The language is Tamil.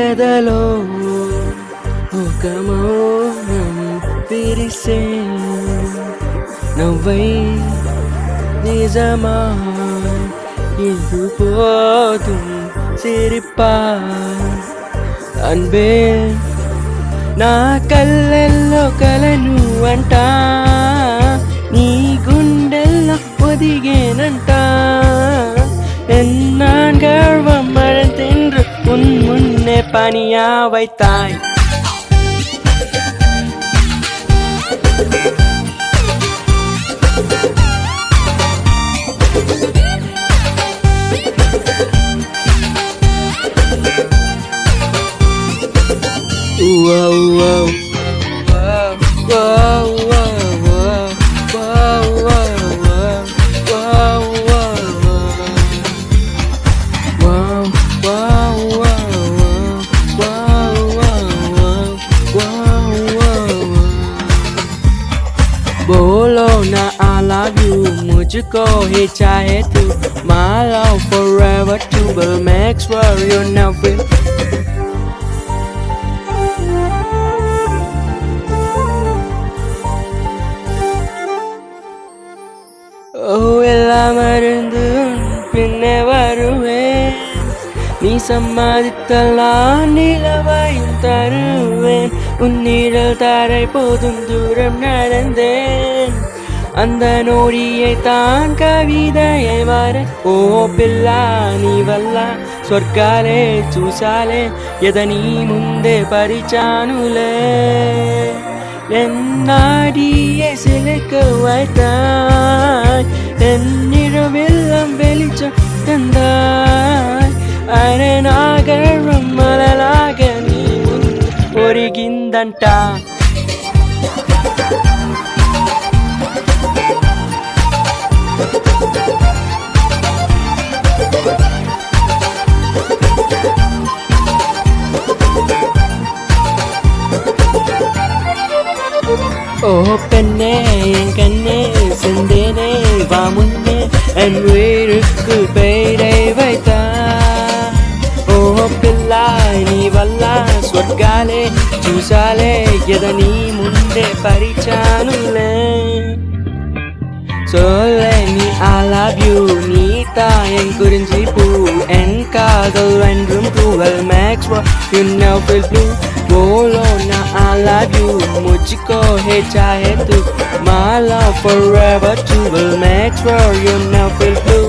ఎదలో ఒక మౌనం విరిసే నవ్వై నిజమా இது போதும் சிரிப்பா అన్బే నా కళ్ళల్లో కలను అంట నీ గుండెల్లో ఒదిగేనంట பணியா வைத்தாய் Whoa, whoa. Whoa, बोलो ना you. लव you मुझको He चाहे तू My love forever too will make sure you never Oh, el amarillo நீ சம்பாதித்தலாம் நிலவாயும் தருவேன். உன் நிழல் தாரை போதும் தூரம் நடந்தேன். அந்த நோடியை தான் கவிதையை வர ஓ பில்லா நீ வல்லா ಸ್ವರ್ಗಾಲೇ ಚೂಸಾಲೆ ಎದನಿ ಮುಂದೆ ಪರಿಚಾನುಲೆ ಎನ್ನಾಡಿಯೇ ಸಿಲುಕುವಾಯ್ತಾಯ್ ಎನ್ನಿರುವೆಲ್ಲಂ வெளிச்சம் தந்தாய். அரணாகரம் மலலாக நீ முன் ஒருகிந்தண்டா ஓ பெண்ணே என் கண்ணே செந்தேனே வா முன்னே என் உயிருக்கு பெயரை வைத்தான் వల్ల స్వర్గాలే చూసాలే ఎదని ముందే పరిచాను సోలే ఆ ఐ లవ్ యూ నీ తాయం గురించి పూ ఎన్ కాగల్ అండ్ రూమ్ టువెల్ మ్యాక్స్ యు నవ్ ఫిల్ బ్లూ బోలో నా ఐ లవ్ యూ ముచ్చుకో హే చాయే తు మా నవ్ ఫిల్ బ్లూ